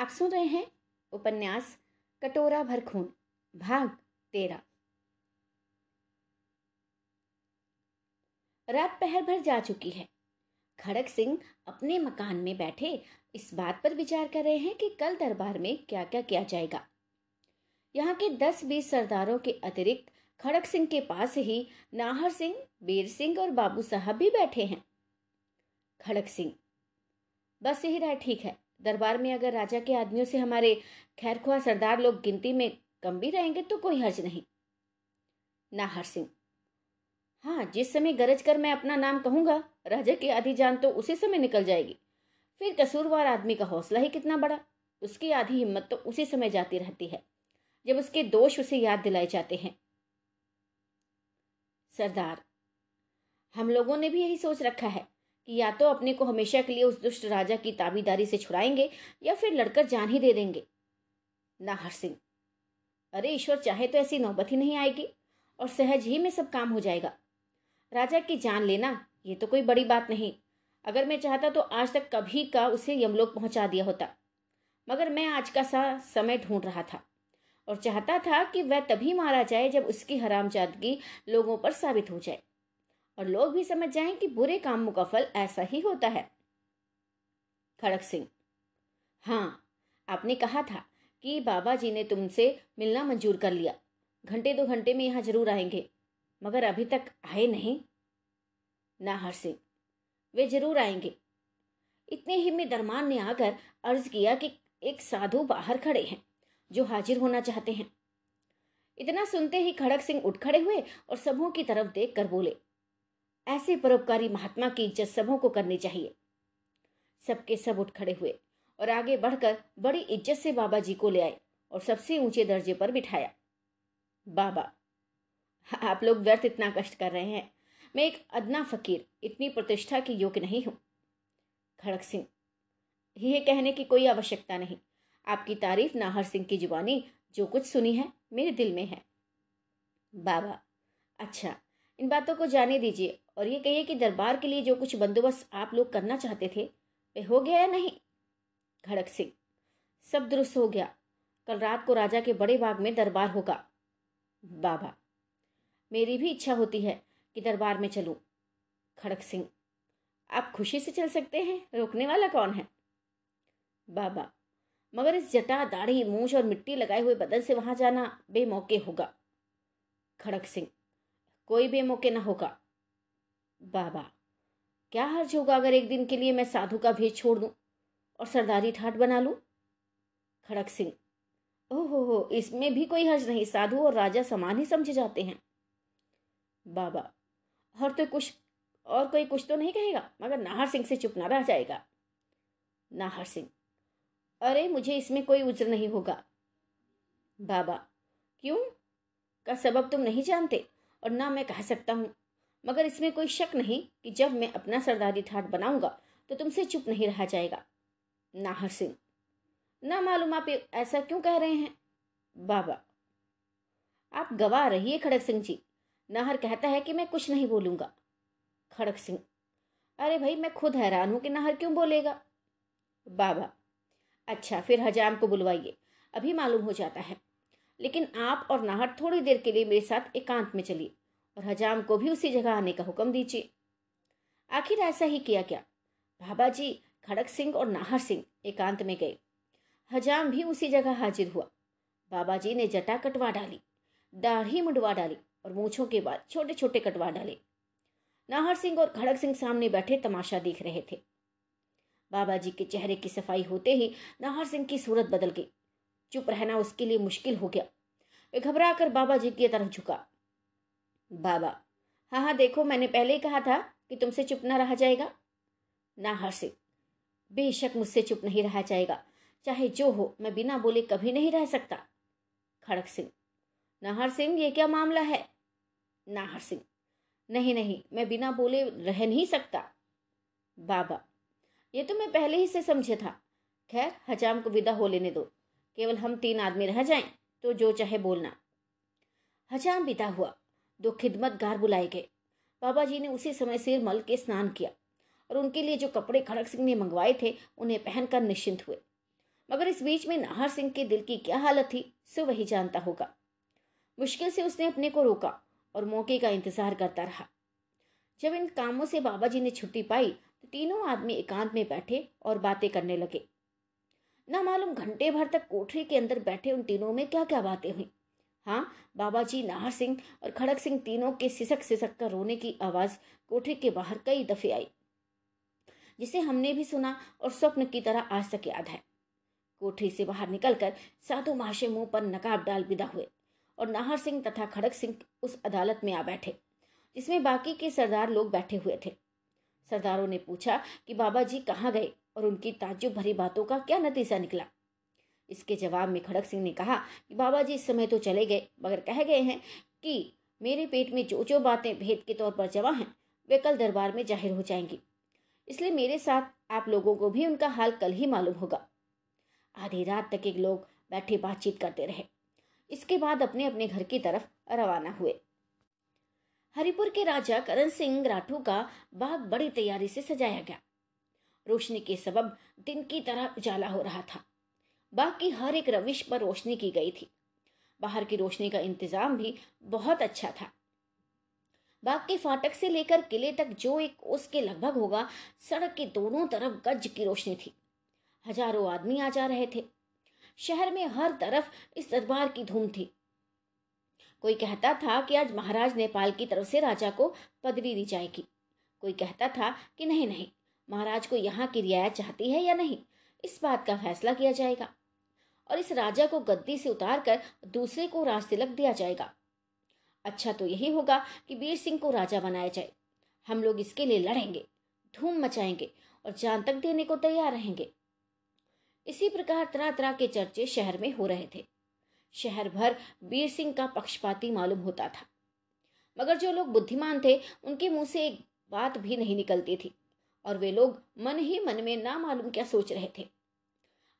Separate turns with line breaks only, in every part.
आप सुन रहे हैं? उपन्यास, कटोरा भर खून, भाग तेरा। रात पहर भर जा चुकी है। खड़क सिंह अपने मकान में बैठे इस बात पर विचार कर रहे हैं कि कल दरबार में क्या क्या किया जाएगा। यहाँ के दस बीस सरदारों के अतिरिक्त खड़क सिंह के पास ही नाहर सिंह बीर सिंह और बाबू साहब भी बैठे हैं। खड़क सिंह, बस यही राय ठीक है। दरबार में अगर राजा के आदमियों से हमारे खैरख्वा सरदार लोग गिनती में कम भी रहेंगे तो कोई हर्ज नहीं। नाहर सिंह हाँ जिस समय गरज कर मैं अपना नाम कहूँगा, राजा की आधी जान तो उसी समय निकल जाएगी। फिर कसूरवार आदमी का हौसला ही कितना बड़ा। उसकी आधी हिम्मत तो उसी समय जाती रहती है, जब उसके दोष उसे याद दिलाए जाते हैं। सरदार, हम लोगों ने भी यही सोच रखा है। कि या तो अपने को हमेशा के लिए उस दुष्ट राजा की ताबीदारी से छुड़ाएँगे, या फिर लड़कर जान ही दे देंगे। नाहर सिंह अरे ईश्वर, चाहे तो ऐसी नौबत ही नहीं आएगी, और सहज ही में सब काम हो जाएगा। राजा की जान लेना, ये तो कोई बड़ी बात नहीं। अगर मैं चाहता तो आज तक कभी का उसे यमलोक पहुँचा दिया होता, मगर मैं आज का सा समय ढूंढ रहा था, और चाहता था कि वह तभी मारा जाए जब उसकी हरामजादगी लोगों पर साबित हो जाए। और लोग भी समझ जाएँ कि बुरे कामों का फल ऐसा ही होता है। खड़क सिंह हाँ आपने कहा था कि बाबा जी ने तुमसे मिलना मंजूर कर लिया। घंटे दो घंटे में यहाँ ज़रूर आएँगे, मगर अभी तक आए नहीं। नाहर सिंह, वे ज़रूर आएँगे। इतने ही में दरमान ने आकर अर्ज़ किया कि एक साधु बाहर खड़े हैं, जो हाजिर होना चाहते हैं। इतना सुनते ही खड़क सिंह उठ खड़े हुए और सबों की तरफ़ देख कर बोले ऐसे परोपकारी महात्मा की इज़्ज़त सबों को करनी चाहिए। सबके सब उठ खड़े हुए और आगे बढ़कर बड़ी इज़्ज़त से बाबा जी को ले आए और सबसे ऊँचे दर्जे पर बिठाया। बाबा, आप लोग व्यर्थ इतना कष्ट कर रहे हैं। मैं एक अदना फकीर, इतनी प्रतिष्ठा की योग्य नहीं हूँ। खड़क सिंह, यह कहने की कोई आवश्यकता नहीं। आपकी तारीफ़ नाहर सिंह की जुबानी जो कुछ सुनी है, मेरे दिल में है। बाबा अच्छा इन बातों को जाने दीजिए और ये कहिए कि दरबार के लिए जो कुछ बंदोबस्त आप लोग करना चाहते थे, वे हो गया या नहीं? खड़क सिंह, सब दुरुस्त हो गया। कल रात को राजा के बड़े बाग में दरबार होगा। बाबा, मेरी भी इच्छा होती है कि दरबार में चलूँ। खड़क सिंह, आप खुशी से चल सकते हैं, रोकने वाला कौन है? बाबा, मगर इस जटा, दाढ़ी, मूछ और मिट्टी लगाए हुए बदन से वहाँ जाना बेमौके होगा। खड़क सिंह कोई बेमौके ना होगा। बाबा, क्या हर्ज होगा अगर एक दिन के लिए मैं साधु का भेज छोड़ दूँ और सरदारी ठाट बना लूँ? खड़क सिंह, ओहो हो, इसमें भी कोई हर्ज नहीं, साधु और राजा समान ही समझे जाते हैं। बाबा, और तो कुछ, और कोई कुछ तो नहीं कहेगा, मगर नाहर सिंह से चुप ना रह जाएगा। नाहर सिंह, अरे मुझे इसमें कोई उज्र नहीं होगा। बाबा, क्यों? का सबब तुम नहीं जानते? और ना मैं कह सकता हूँ। मगर इसमें कोई शक नहीं कि जब मैं अपना सरदारी ठाट बनाऊँगा तो तुमसे चुप नहीं रहा जाएगा। नाहर सिंह, ना मालूम आप ऐसा क्यों कह रहे हैं? बाबा, आप गवाह रहिए खड़क सिंह जी। नाहर कहता है कि मैं कुछ नहीं बोलूँगा। खड़क सिंह, अरे भाई, मैं खुद हैरान हूँ कि नाहर क्यों बोलेगा? बाबा अच्छा फिर हजाम को बुलवाइए। अभी मालूम हो जाता है। लेकिन आप और नाहर थोड़ी देर के लिए मेरे साथ एकांत में चलिए और हजाम को भी उसी जगह आने का हुक्म दीजिए। आखिर ऐसा ही किया क्या? बाबा जी खड़क सिंह और नाहर सिंह एकांत में गए। हजाम भी उसी जगह हाजिर हुआ। बाबा जी ने जटा कटवा डाली, दाढ़ी मुंडवा डाली और मूछों के बाद छोटे छोटे कटवा डाले। नाहर सिंह और खड़क सिंह सामने बैठे तमाशा देख रहे थे। बाबा जी के चेहरे की सफ़ाई होते ही नाहर सिंह की सूरत बदल गई। चुप रहना उसके लिए मुश्किल हो गया। घबरा कर बाबा जी की तरफ़ झुका। बाबा हाँ हाँ देखो, मैंने पहले ही कहा था कि तुमसे चुप ना रहा जाएगा। नाहर सिंह बेशक मुझसे चुप नहीं रहा जाएगा। चाहे जो हो, मैं बिना बोले कभी नहीं रह सकता। खड़क सिंह नाहर सिंह ये क्या मामला है? नाहर सिंह नहीं नहीं, मैं बिना बोले रह नहीं सकता। बाबा, ये तो मैं पहले ही से समझे था। खैर, हजाम को विदा हो लेने दो। केवल हम तीन आदमी रह जाएँ। तो जो चाहे बोलना। हजाम बिता हुआ। दो खिदमतगार बुलाए गए। बाबा जी ने उसी समय सिर मल के स्नान किया और उनके लिए जो कपड़े खड़क सिंह ने मंगवाए थे, उन्हें पहनकर निश्चिंत हुए। मगर इस बीच में नाहर सिंह के दिल की क्या हालत थी, सो वही जानता होगा। मुश्किल से उसने अपने को रोका और मौके का इंतज़ार करता रहा। जब इन कामों से बाबा जी ने छुट्टी पाई तो तीनों आदमी एकांत में बैठे और बातें करने लगे। न मालूम घंटे भर तक कोठरी के अंदर बैठे उन तीनों में क्या क्या बातें हुई। हाँ बाबा जी नाहर सिंह और खड़क सिंह तीनों के सिसक सिसक कर रोने की आवाज़ कोठरी के बाहर कई दफे आई, जिसे हमने भी सुना और स्वप्न की तरह आज तक याद है। कोठरी से बाहर निकलकर साधु महाशय मुँह पर नकाब डाल विदा हुए और नाहर सिंह तथा खड़क सिंह उस अदालत में आ बैठे, जिसमें बाकी के सरदार लोग बैठे हुए थे। सरदारों ने पूछा कि बाबा जी कहाँ गए? और उनकी ताज्जुब भरी बातों का क्या नतीजा निकला? इसके जवाब में खड़क सिंह ने कहा कि बाबा जी इस समय तो चले गए, मगर कह गए हैं कि मेरे पेट में जो जो बातें भेद के तौर पर जमा हैं, वे कल दरबार में ज़ाहिर हो जाएँगी। इसलिए मेरे साथ आप लोगों को भी उनका हाल कल ही मालूम होगा। आधी रात तक एक लोग बैठे बातचीत करते रहे। इसके बाद अपने अपने घर की तरफ़ रवाना हुए। हरिपुर के राजा करण सिंह राठू का बाग बड़ी तैयारी से सजाया गया। रोशनी के सबब दिन की तरह उजाला हो रहा था। बाग की हर एक रविश पर रोशनी की गई थी। बाहर की रोशनी का इंतज़ाम भी बहुत अच्छा था। बाग के फाटक से लेकर किले तक जो एक कोस के लगभग होगा, सड़क के दोनों तरफ़ गज की रोशनी थी। हज़ारों आदमी आ जा रहे थे। शहर में हर तरफ़ इस दरबार की धूम थी। कोई कहता था कि आज महाराज नेपाल की तरफ़ से राजा को पदवी दी जाएगी। कोई कहता था कि नहीं नहीं महाराज को यहाँ की रियायत चाहती है या नहीं? इस बात का फैसला किया जाएगा। और इस राजा को गद्दी से उतार कर दूसरे को राज तिलक दिया जाएगा। अच्छा तो यही होगा कि वीर सिंह को राजा बनाया जाए। हम लोग इसके लिए लड़ेंगे, धूम मचाएँगे और जान तक देने को तैयार रहेंगे। इसी प्रकार तरह तरह के चर्चे शहर में हो रहे थे। शहर भर वीर सिंह का पक्षपाती मालूम होता था। मगर जो लोग बुद्धिमान थे, उनके मुँह से एक बात भी नहीं निकलती थी। और वे लोग मन ही मन में ना मालूम क्या सोच रहे थे।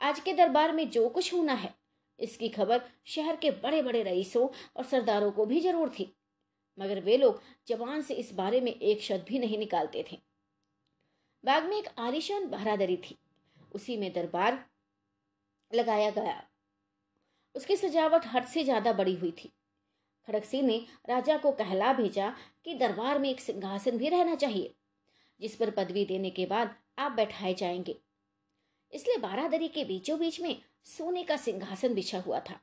आज के दरबार में जो कुछ होना है, इसकी खबर शहर के बड़े बड़े रईसों और सरदारों को भी ज़रूर थी। मगर वे लोग जवान से इस बारे में एक शब्द भी नहीं निकालते थे। बाग में एक आलिशान बहरादरी थी। उसी में दरबार लगाया गया। उसकी सजावट हद से ज़्यादा बड़ी हुई थी। खड़क सिंह ने राजा को कहला भेजा कि दरबार में एक सिंहासन भी रहना चाहिए। जिस पर पदवी देने के बाद आप बैठाए जाएँगे। इसलिए बारादरी के बीचों बीच में सोने का सिंहासन बिछा हुआ था।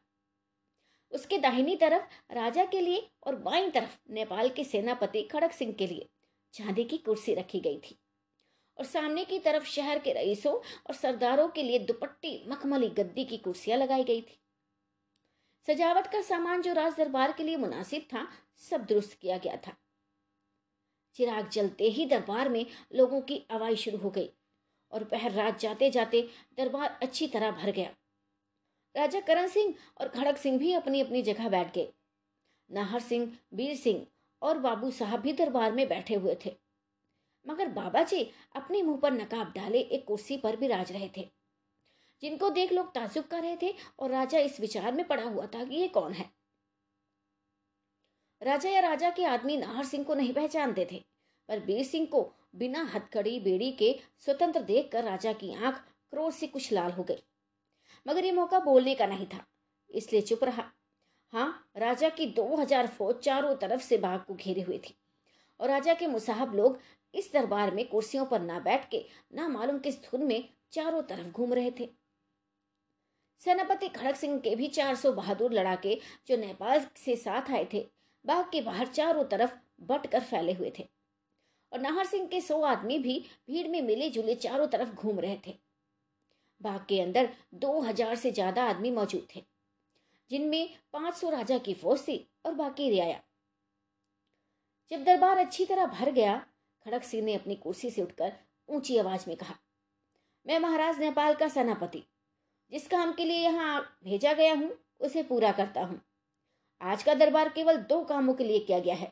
उसके दाहिनी तरफ़ राजा के लिए और बाईं तरफ़ नेपाल के सेनापति खड़क सिंह के लिए चांदी की कुर्सी रखी गई थी और सामने की तरफ़ शहर के रईसों और सरदारों के लिए दुपट्टी, मखमली, गद्दी की कुर्सियाँ लगाई गई थी। सजावट का सामान जो राज दरबार के लिए मुनासिब था, सब दुरुस्त किया गया था। चिराग जलते ही दरबार में लोगों की आवाज़ शुरू हो गई और पहर रात जाते जाते दरबार अच्छी तरह भर गया। राजा करण सिंह और खड़क सिंह भी अपनी अपनी जगह बैठ गए। नाहर सिंह, वीर सिंह और बाबू साहब भी दरबार में बैठे हुए थे। मगर बाबा जी अपने मुँह पर नकाब डाले एक कुर्सी पर भी राज रहे थे। जिनको देख लोग ताजुब कर रहे थे और राजा इस विचार में पड़ा हुआ था कि ये कौन है? राजा या राजा के आदमी नाहर सिंह को नहीं पहचानते थे, पर बीर सिंह को बिना हथकड़ी, बेड़ी के स्वतंत्र देखकर राजा की आँख क्रोध से कुछ लाल हो गई। मगर ये मौका बोलने का नहीं था, इसलिए चुप रहा। हाँ राजा की दो हज़ार फौज चारों तरफ़ से बाघ को घेरे हुए थी, और राजा के मुसाहब लोग इस दरबार में कुर्सियों पर ना बैठ के, ना मालूम किस धुन में चारों तरफ़ घूम रहे थे। सेनापति खड़क सिंह के भी चार सौ बहादुर लड़ाके जो नेपाल से साथ आए थे बाग के बाहर चारों तरफ़ बट कर फैले हुए थे। और नाहर सिंह के सौ आदमी भी भीड़ में मिले जुले चारों तरफ़ घूम रहे थे। बाग के अंदर दो हज़ार से ज़्यादा आदमी मौजूद थे, जिनमें पाँच सौ राजा की फौज थी और बाकी रियाया। जब दरबार अच्छी तरह भर गया, खड़क सिंह ने अपनी कुर्सी से उठकर ऊँची आवाज़ में कहा, मैं महाराज नेपाल का सेनापति जिस काम के लिए यहाँ भेजा गया हूँ, उसे पूरा करता हूँ। आज का दरबार केवल दो कामों के लिए किया गया है।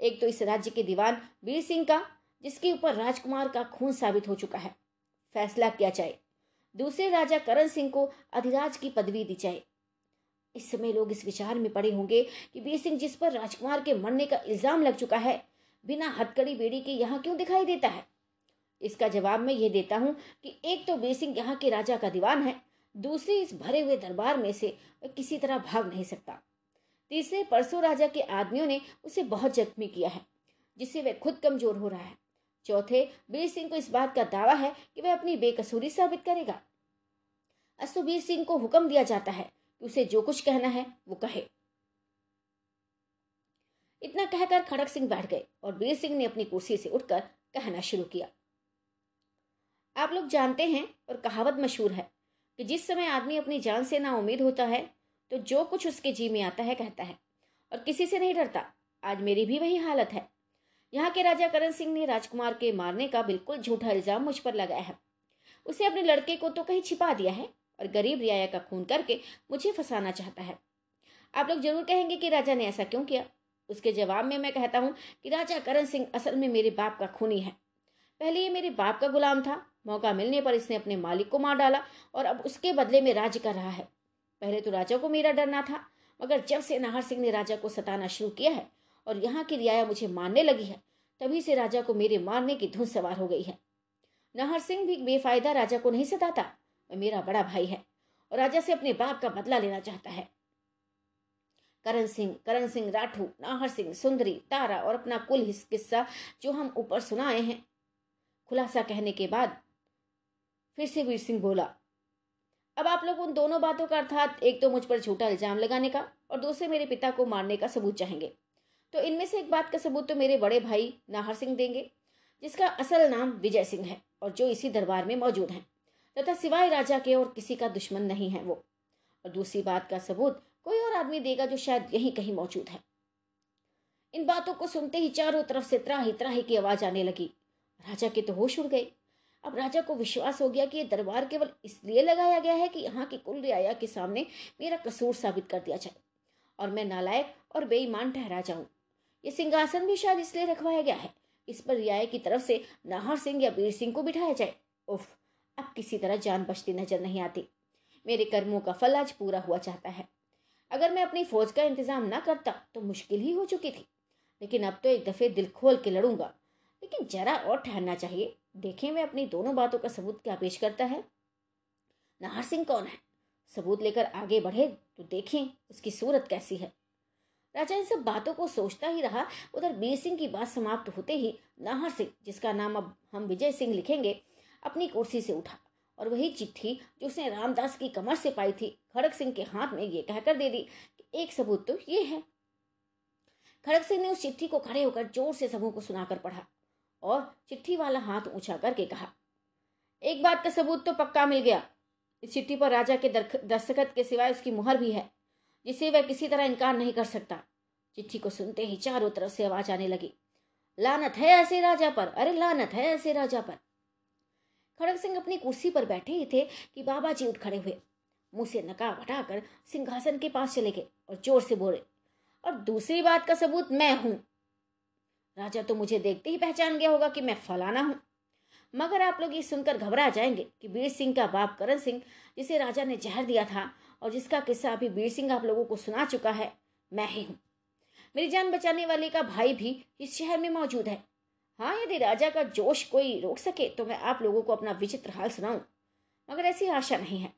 एक तो इस राज्य के दीवान वीर सिंह का, जिसके ऊपर राजकुमार का खून साबित हो चुका है। फैसला किया जाए। दूसरे राजा करण सिंह को अधिराज की पदवी दी जाए। इस समय लोग इस विचार में पड़े होंगे कि वीर सिंह जिस पर राजकुमार के मरने का इल्ज़ाम लग चुका है, बिना हथकड़ी बेड़ी के यहाँ क्यों दिखाई देता है? इसका जवाब मैं ये देता हूँ कि एक तो वीर सिंह यहाँ के राजा का दीवान है, दूसरी इस भरे हुए दरबार में से किसी तरह भाग नहीं सकता। तीसरे परसों राजा के आदमियों ने उसे बहुत जख्मी किया है, जिससे वह खुद कमज़ोर हो रहा है। चौथे, वीर सिंह को इस बात का दावा है कि वह अपनी बेकसूरी साबित करेगा। असुबीर सिंह को हुक्म दिया जाता है कि उसे जो कुछ कहना है, वो कहे। इतना कहकर खड़क सिंह बैठ गए और वीर सिंह ने अपनी कुर्सी से उठकर कहना शुरू किया। आप लोग जानते हैं और कहावत मशहूर है कि जिस समय आदमी अपनी जान से ना उम्मीद होता है तो जो कुछ उसके जी में आता है, कहता है। और किसी से नहीं डरता। आज मेरी भी वही हालत है। यहाँ के राजा करण सिंह ने राजकुमार के मारने का बिल्कुल झूठा इल्ज़ाम मुझ पर लगाया है। उसे अपने लड़के को तो कहीं छिपा दिया है और गरीब रियाया का खून करके मुझे फंसाना चाहता है। आप लोग ज़रूर कहेंगे कि राजा ने ऐसा क्यों किया? उसके जवाब में मैं कहता हूँ कि राजा करण सिंह असल में मेरे बाप का खूनी है। पहले ये मेरे बाप का गुलाम था। मौका मिलने पर इसने अपने मालिक को मार डाला और अब उसके बदले में राज्य कर रहा है। पहले तो राजा को मेरा डरना था, मगर जब से नाहर सिंह ने राजा को सताना शुरू किया है और यहाँ की रियाया मुझे मारने लगी है, तभी से राजा को मेरे मारने की धुन सवार हो गई है। नाहर सिंह भी बेफायदा राजा को नहीं सताता, वह मेरा बड़ा भाई है और राजा से अपने बाप का बदला लेना चाहता है। करण सिंह करण सिंह राठू नाहर सिंह सुंदरी, तारा और अपना कुल किस्सा जो हम ऊपर सुनाए हैं। खुलासा कहने के बाद फिर से वीर सिंह बोला अब आप लोग उन दोनों बातों का अर्थात एक तो मुझ पर झूठा इल्ज़ाम लगाने का और दूसरे मेरे पिता को मारने का सबूत चाहेंगे। तो इनमें से एक बात का सबूत तो मेरे बड़े भाई नाहर सिंह देंगे, जिसका असल नाम विजय सिंह है और जो इसी दरबार में मौजूद हैं, तथा सिवाय राजा के और किसी का दुश्मन नहीं है वो। और दूसरी बात का सबूत कोई और आदमी देगा जो शायद यहीं कहीं मौजूद है। इन बातों को सुनते ही चारों तरफ़ से त्राही त्राही की आवाज़ आने लगी। राजा के तो होश उड़ गए। अब राजा को विश्वास हो गया कि ये दरबार केवल इसलिए लगाया गया है कि यहाँ की कुल रियाया के सामने मेरा कसूर साबित कर दिया जाए। और मैं नालायक और बेईमान ठहरा जाऊँ ये सिंहासन भी शायद इसलिए रखवाया गया है, इस पर रियाया की तरफ़ से नाहर सिंह या वीर सिंह को बिठाया जाए। उफ, अब किसी तरह जान बचती नज़र नहीं आती। मेरे कर्मों का फल आज पूरा हुआ चाहता है। अगर मैं अपनी फौज का इंतज़ाम ना करता तो मुश्किल ही हो चुकी थी। लेकिन अब तो एक दफे दिल खोल के लड़ूँगा। लेकिन जरा और ठहरना चाहिए। देखें मैं अपनी दोनों बातों का सबूत क्या पेश करता है। नाहर सिंह कौन है? सबूत लेकर आगे बढ़े तो देखें उसकी सूरत कैसी है। राजा इन सब बातों को सोचता ही रहा। उधर बीर सिंह की बात समाप्त होते ही नाहर सिंह, जिसका नाम अब हम विजय सिंह लिखेंगे, अपनी कुर्सी से उठा और वही चिट्ठी जो उसने रामदास की कमर से पाई थी खड़क सिंह के हाथ में, ये कहकर दे दी कि एक सबूत तो ये है। खड़क सिंह ने उस चिट्ठी को खड़े होकर ज़ोर से सबों को सुनाकर पढ़ा। और चिट्ठी वाला हाथ ऊँचा करके कहा, एक बात का सबूत तो पक्का मिल गया। इस चिट्ठी पर राजा के दस्तखत के सिवाय उसकी मुहर भी है, जिसे वह किसी तरह इनकार नहीं कर सकता। चिट्ठी को सुनते ही चारों तरफ़ से आवाज़ आने लगी, लानत है ऐसे राजा पर, अरे लानत है ऐसे राजा पर। खड़ग सिंह अपनी कुर्सी पर बैठे ही थे कि बाबा जी उठ खड़े हुए। मुँह से नकाब हटाकर सिंहासन के पास चले गए और ज़ोर से बोले, और दूसरी बात का सबूत मैं हूँ। राजा तो मुझे देखते ही पहचान गया होगा कि मैं फलाना हूँ। मगर आप लोग ये सुनकर घबरा जाएँगे कि वीर सिंह का बाप करण सिंह, जिसे राजा ने जहर दिया था और जिसका किस्सा अभी वीर सिंह आप लोगों को सुना चुका है, मैं ही हूँ। मेरी जान बचाने वाले का भाई भी इस शहर में मौजूद है। हाँ यदि राजा का जोश कोई रोक सके तो मैं आप लोगों को अपना विचित्र हाल सुनाऊं। मगर ऐसी आशा नहीं है।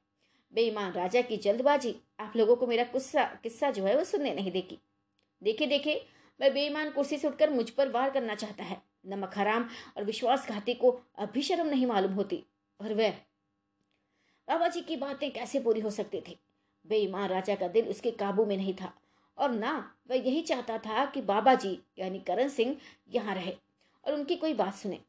बेईमान राजा की जल्दबाजी, आप लोगों को मेरा कुस्सा, किस्सा जो है वो सुनने नहीं देगी। देखे देखे मैं बेईमान कुर्सी से उठकर मुझ पर वार करना चाहता है। नमक हराम और विश्वासघाती को अभी शर्म नहीं मालूम होती। और वह बाबा जी की बातें कैसे पूरी हो सकती थी? बेईमान राजा का दिल उसके काबू में नहीं था। और ना, वह यही चाहता था कि बाबा जी यानी करण सिंह, यहाँ रहे और उनकी कोई बात सुने।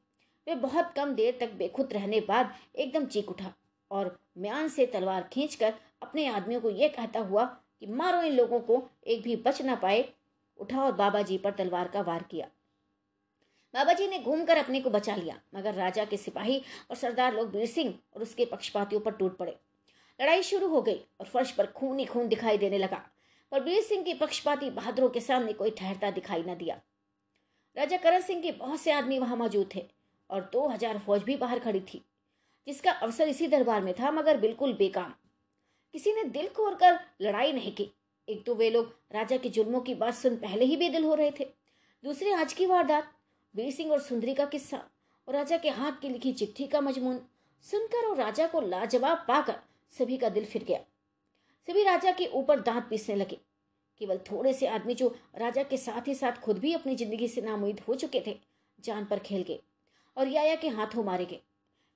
वे बहुत कम देर तक बेखुद रहने बाद एकदम चीख उठा और म्यान से तलवार खींचकर अपने आदमियों को यह कहता हुआ कि मारो इन लोगों को, एक भी बच ना पाए उठा और बाबा जी पर तलवार का वार किया। बाबा जी ने घूमकर अपने को बचा लिया, मगर राजा के सिपाही और सरदार लोग वीर सिंह और उसके पक्षपातियों पर टूट पड़े। लड़ाई शुरू हो गई और फर्श पर खून ही खून दिखाई देने लगा, पर वीर सिंह के पक्षपाती बहादुरों के सामने कोई ठहरता दिखाई न दिया। राजा करण सिंह के बहुत से आदमी वहाँ मौजूद थे और दो हज़ार फौज भी बाहर खड़ी थी, जिसका अवसर इसी दरबार में था, मगर बिल्कुल बेकाम। किसी ने दिल खोर कर लड़ाई नहीं की। एक तो वे लोग राजा के जुल्मों की बात सुन पहले ही बेदिल हो रहे थे। दूसरे आज की वारदात, वीर सिंह और सुंदरी का किस्सा और राजा के हाथ की लिखी चिट्ठी का मजमून। सुनकर और राजा को लाजवाब पाकर सभी का दिल फिर गया। सभी राजा के ऊपर दांत पीसने लगे। केवल थोड़े से आदमी जो राजा के साथ ही साथ खुद भी अपनी ज़िंदगी से नामुद हो चुके थे, जान पर खेल गए और याया के हाथों मारे गए।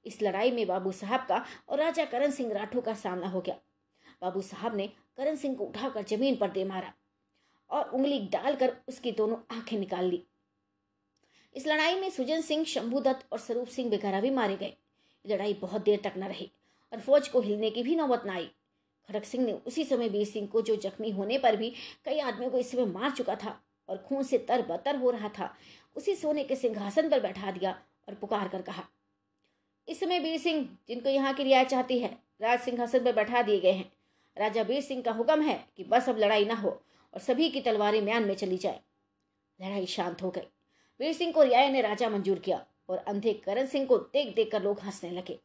इस लड़ाई में बाबू साहब का और राजा करण सिंह राठौर का सामना हो गया। बाबू साहब ने करण सिंह को उठाकर ज़मीन पर दे मारा और उंगली डालकर उसकी दोनों आँखें निकाल ली। इस लड़ाई में सुजन सिंह शंभुदत्त और स्वरूप सिंह वगैरह भी मारे गए। लड़ाई बहुत देर तक न रही और फौज को हिलने की भी नौबत न आई। खड़क सिंह ने उसी समय वीर सिंह को, जो जख्मी होने पर भी कई आदमियों को इस समय मार चुका था और खून से तर बतर हो रहा था, उसी सोने के सिंहासन पर बैठा दिया और पुकार कर कहा, इस समय वीर सिंह, जिनको यहाँ की रियायत चाहती है, राज सिंहासन पर बैठा दिए गए हैं। राजा वीर सिंह का हुक्म है कि बस अब लड़ाई ना हो और सभी की तलवारें म्यान में चली जाए। लड़ाई शांत हो गई। वीर सिंह को रियाय ने राजा मंजूर किया और अंधे करण सिंह को देख देख कर लोग हंसने लगे।